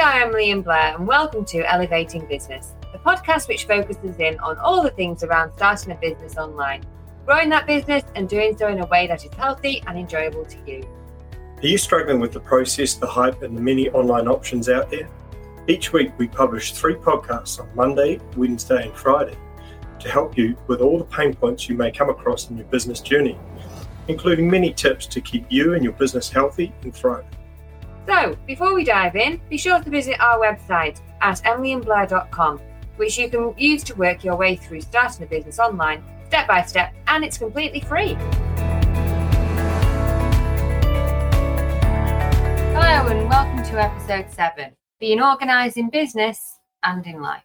are Emily and Blair, and welcome to Elevating Business, the podcast which focuses in on all the things around starting a business online, growing that business, and doing so in a way that is healthy and enjoyable to you. Are you struggling with the process, the hype, and the many online options out there? Each week, we publish three podcasts on Monday, Wednesday, and Friday to help you with all the pain points you may come across in your business journey, including many tips to keep you and your business healthy and thriving. So, before we dive in, be sure to visit our website at emilyandblair.com, which you can use to work your way through starting a business online step by step, and it's completely free. Hello, and welcome to episode 7 Being Organised in Business and in Life.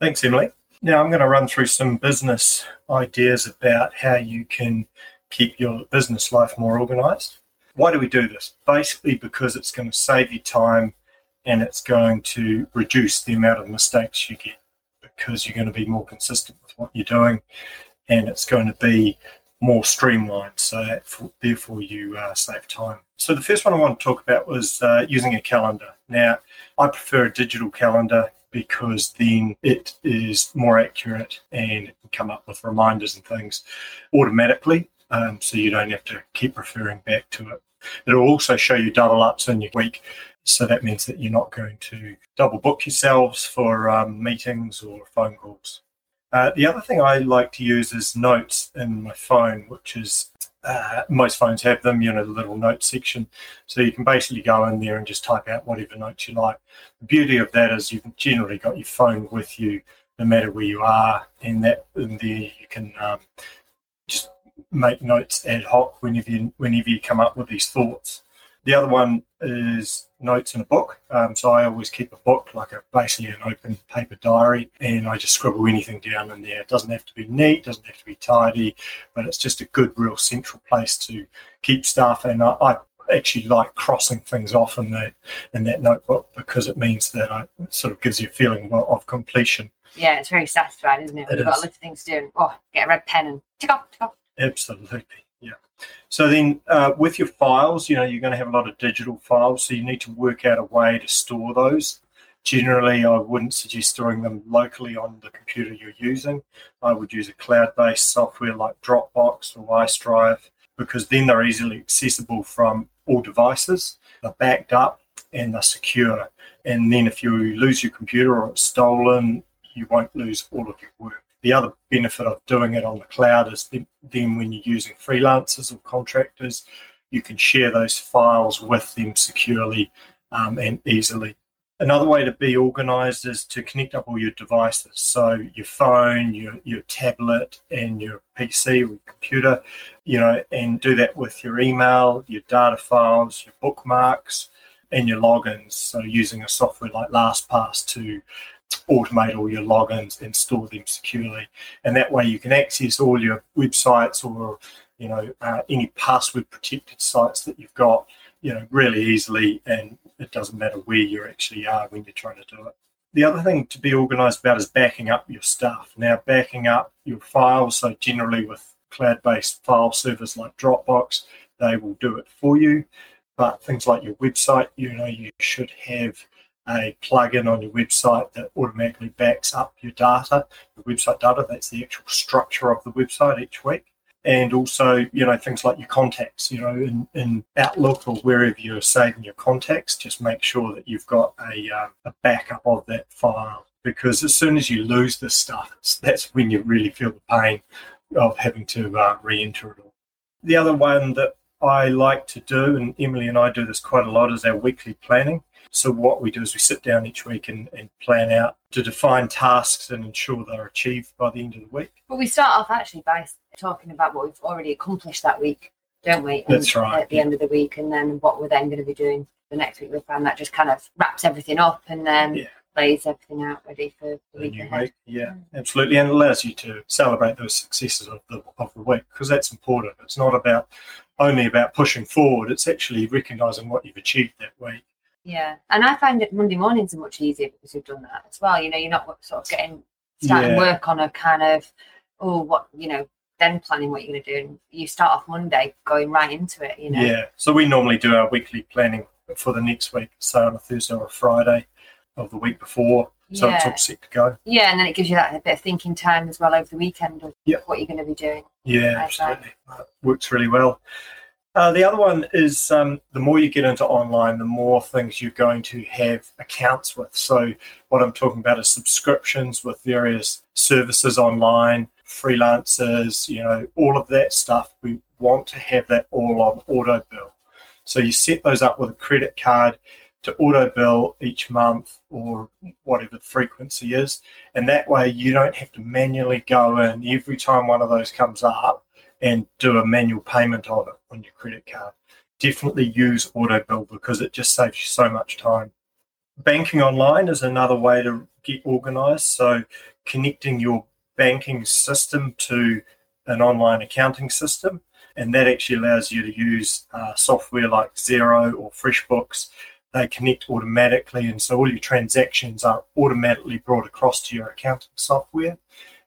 Thanks, Emily. Now, I'm going to run through some business ideas about how you can keep your business life more organised. Why do we do this? Basically, because it's going to save you time and it's going to reduce the amount of mistakes you get because you're going to be more consistent with what you're doing and it's going to be more streamlined. So, that, therefore, you uh, save time. So, the first one I want to talk about was uh, using a calendar. Now, I prefer a digital calendar because then it is more accurate and it can come up with reminders and things automatically. Um, so you don't have to keep referring back to it. It'll also show you double ups in your week. So that means that you're not going to double book yourselves for um, meetings or phone calls. Uh, the other thing I like to use is notes in my phone, which is uh, most phones have them, you know, the little note section. So you can basically go in there and just type out whatever notes you like. The beauty of that is you've generally got your phone with you no matter where you are, and that in there you can um, just make notes ad hoc whenever you, whenever you come up with these thoughts. The other one is notes in a book. Um, so I always keep a book, like a basically an open paper diary, and I just scribble anything down in there. It doesn't have to be neat, doesn't have to be tidy, but it's just a good, real central place to keep stuff. And I, I actually like crossing things off in that in that notebook because it means that I, it sort of gives you a feeling of, of completion. Yeah, it's very satisfying, isn't it? When It you've got is. a list of things to do. Oh, get a red pen and tick off, tick off. Absolutely. Yeah. So then uh, with your files, you know, you're going to have a lot of digital files. So you need to work out a way to store those. Generally, I wouldn't suggest storing them locally on the computer you're using. I would use a cloud based software like Dropbox or IDrive because then they're easily accessible from all devices. They're backed up and they're secure. And then if you lose your computer or it's stolen, you won't lose all of your work. The other benefit of doing it on the cloud is then, then when you're using freelancers or contractors, you can share those files with them securely um, and easily. Another way to be organized is to connect up all your devices. So your phone, your, your tablet, and your PC or computer, you know, and do that with your email, your data files, your bookmarks, and your logins. So using a software like LastPass to automate all your logins and store them securely. And that way you can access all your websites or, you know, uh, any password protected sites that you've got, you know, really easily. And it doesn't matter where you actually are when you're trying to do it. The other thing to be organized about is backing up your stuff. Now, backing up your files, so generally with cloud based file servers like Dropbox, they will do it for you. But things like your website, you know, you should have a plugin on your website that automatically backs up your data, the website data. That's the actual structure of the website each week. And also, you know, things like your contacts, you know, in, in Outlook or wherever you're saving your contacts, just make sure that you've got a, uh, a backup of that file. Because as soon as you lose this stuff, that's when you really feel the pain of having to uh, re enter it all. The other one that I like to do, and Emily and I do this quite a lot, is our weekly planning. So what we do is we sit down each week and, and plan out to define tasks and ensure they're achieved by the end of the week. But we start off actually by talking about what we've already accomplished that week, don't we? And That's right, At the yeah. end of the week, and then what we're then going to be doing the next week. We find that just kind of wraps everything up and then Yeah. lays everything out ready for the week new ahead. week. Yeah, absolutely, and it allows you to celebrate those successes of the of the week because that's important. It's not about only about pushing forward; it's actually recognizing what you've achieved that week. Yeah, and I find that Monday mornings are much easier because we've done that as well. You know, you're not sort of getting starting Yeah. work on a kind of oh what you know then planning what you're going to do. And you start off Monday going right into it. You know. Yeah, so we normally do our weekly planning for the next week, say on a Thursday or a Friday of the week before. So it's Yeah. all set to go. Yeah, and then it gives you that bit of thinking time as well over the weekend of Yeah. what you're going to be doing. Yeah, absolutely. That works really well. Uh, the other one is um, the more you get into online, the more things you're going to have accounts with. So, what I'm talking about is subscriptions with various services online, freelancers, you know, all of that stuff. We want to have that all on auto bill. So, you set those up with a credit card to auto bill each month or whatever the frequency is. And that way, you don't have to manually go in every time one of those comes up and do a manual payment on it on your credit card. Definitely use auto bill because it just saves you so much time. Banking online is another way to get organized. So, connecting your banking system to an online accounting system, and that actually allows you to use uh, software like Xero or FreshBooks. They connect automatically, and so all your transactions are automatically brought across to your accounting software.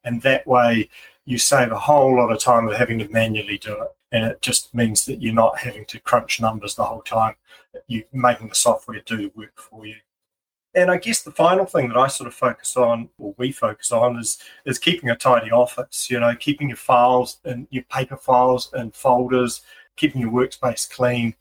And that way, you save a whole lot of time of having to manually do it. And it just means that you're not having to crunch numbers the whole time. You're making the software do work for you. And I guess the final thing that I sort of focus on, or we focus on, is is keeping a tidy office. You know, keeping your files and your paper files and folders, keeping your workspace clean,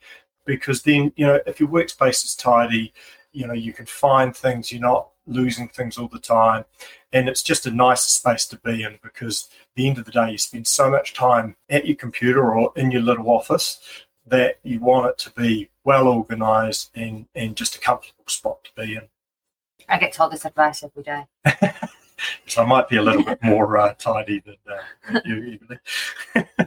because then you know if your workspace is tidy, you know you can find things. You're not losing things all the time, and it's just a nicer space to be in because at the end of the day you spend so much time at your computer or in your little office that you want it to be well organized and and just a comfortable spot to be in. I get told this advice every day. So I might be a little bit more uh, tidy than, uh, you.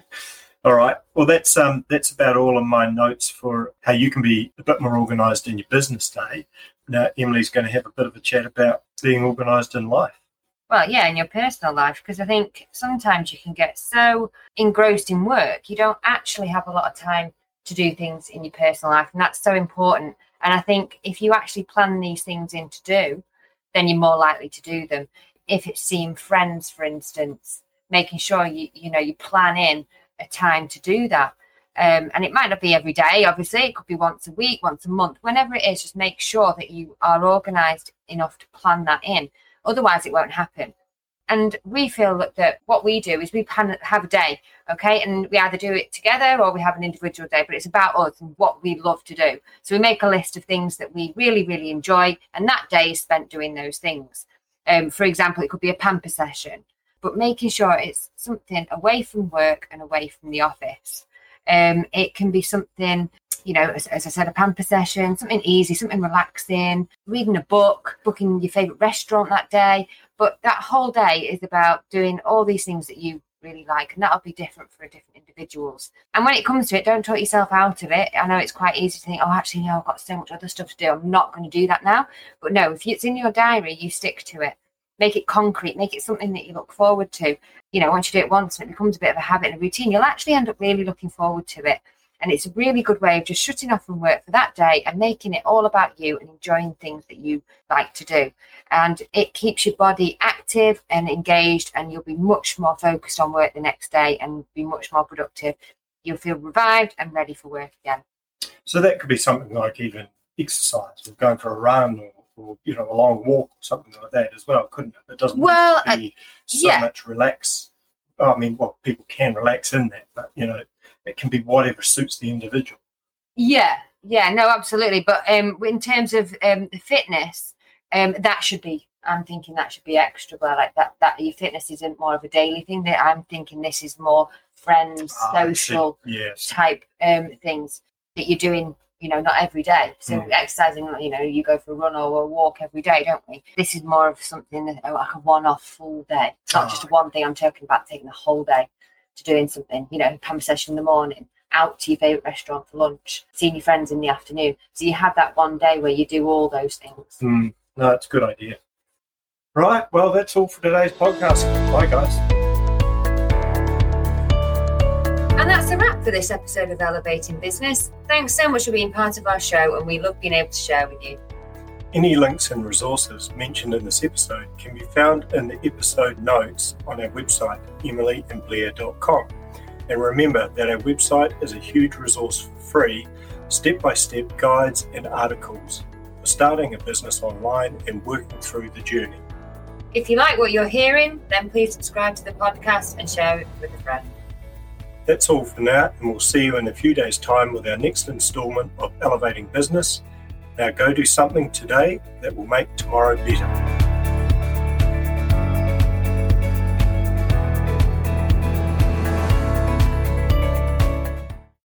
all right. Well, that's um, that's about all of my notes for how you can be a bit more organised in your business day. Now, Emily's going to have a bit of a chat about being organised in life. Well, yeah, in your personal life, because I think sometimes you can get so engrossed in work, you don't actually have a lot of time to do things in your personal life. And that's so important. And I think if you actually plan these things in to do, then you're more likely to do them. If it's seeing friends, for instance, making sure you, you know, you plan in a time to do that. Um, and it might not be every day, obviously, it could be once a week, once a month, whenever it is, just make sure that you are organized enough to plan that in. Otherwise, it won't happen. And we feel that, that what we do is we plan, have a day, okay? And we either do it together or we have an individual day, but it's about us and what we love to do. So we make a list of things that we really, really enjoy, and that day is spent doing those things. Um, for example, it could be a pamper session, but making sure it's something away from work and away from the office. Um, it can be something, you know, as, as I said, a pamper session, something easy, something relaxing, reading a book, booking your favorite restaurant that day. But that whole day is about doing all these things that you really like, and that'll be different for different individuals. And when it comes to it, don't talk yourself out of it. I know it's quite easy to think, oh, actually, no, I've got so much other stuff to do. I'm not going to do that now. But no, if it's in your diary, you stick to it. Make it concrete, make it something that you look forward to. You know, once you do it once and it becomes a bit of a habit and a routine, you'll actually end up really looking forward to it. And it's a really good way of just shutting off from work for that day and making it all about you and enjoying things that you like to do. And it keeps your body active and engaged, and you'll be much more focused on work the next day and be much more productive. You'll feel revived and ready for work again. So that could be something like even exercise or going for a run or, or you know a long walk or something like that as well, couldn't it? It doesn't Well, be so yeah. much relax. I mean, well, people can relax in that, but you know, it can be whatever suits the individual. Yeah, yeah, no, absolutely. But um, in terms of um, the fitness, um, that should be. I'm thinking that should be extra. But like that, that your fitness isn't more of a daily thing. That I'm thinking this is more friends, Ah, social Yes. type um, things that you're doing. You know, not every day. So Mm. exercising, you know, you go for a run or a walk every day, don't we? This is more of something that, like a one-off full day. It's not Ah. just one thing. I'm talking about taking the whole day to doing something. You know, pump session in the morning, out to your favourite restaurant for lunch, seeing your friends in the afternoon. So you have that one day where you do all those things. Mm, no, it's a good idea. Right. Well, that's all for today's podcast. Bye, guys. And that's a wrap for this episode of Elevating Business. Thanks so much for being part of our show, and we love being able to share with you. Any links and resources mentioned in this episode can be found in the episode notes on our website, emilyandblair.com. And remember that our website is a huge resource for free, step by step guides and articles for starting a business online and working through the journey. If you like what you're hearing, then please subscribe to the podcast and share it with a friend. That's all for now, and we'll see you in a few days' time with our next installment of Elevating Business. Now go do something today that will make tomorrow better.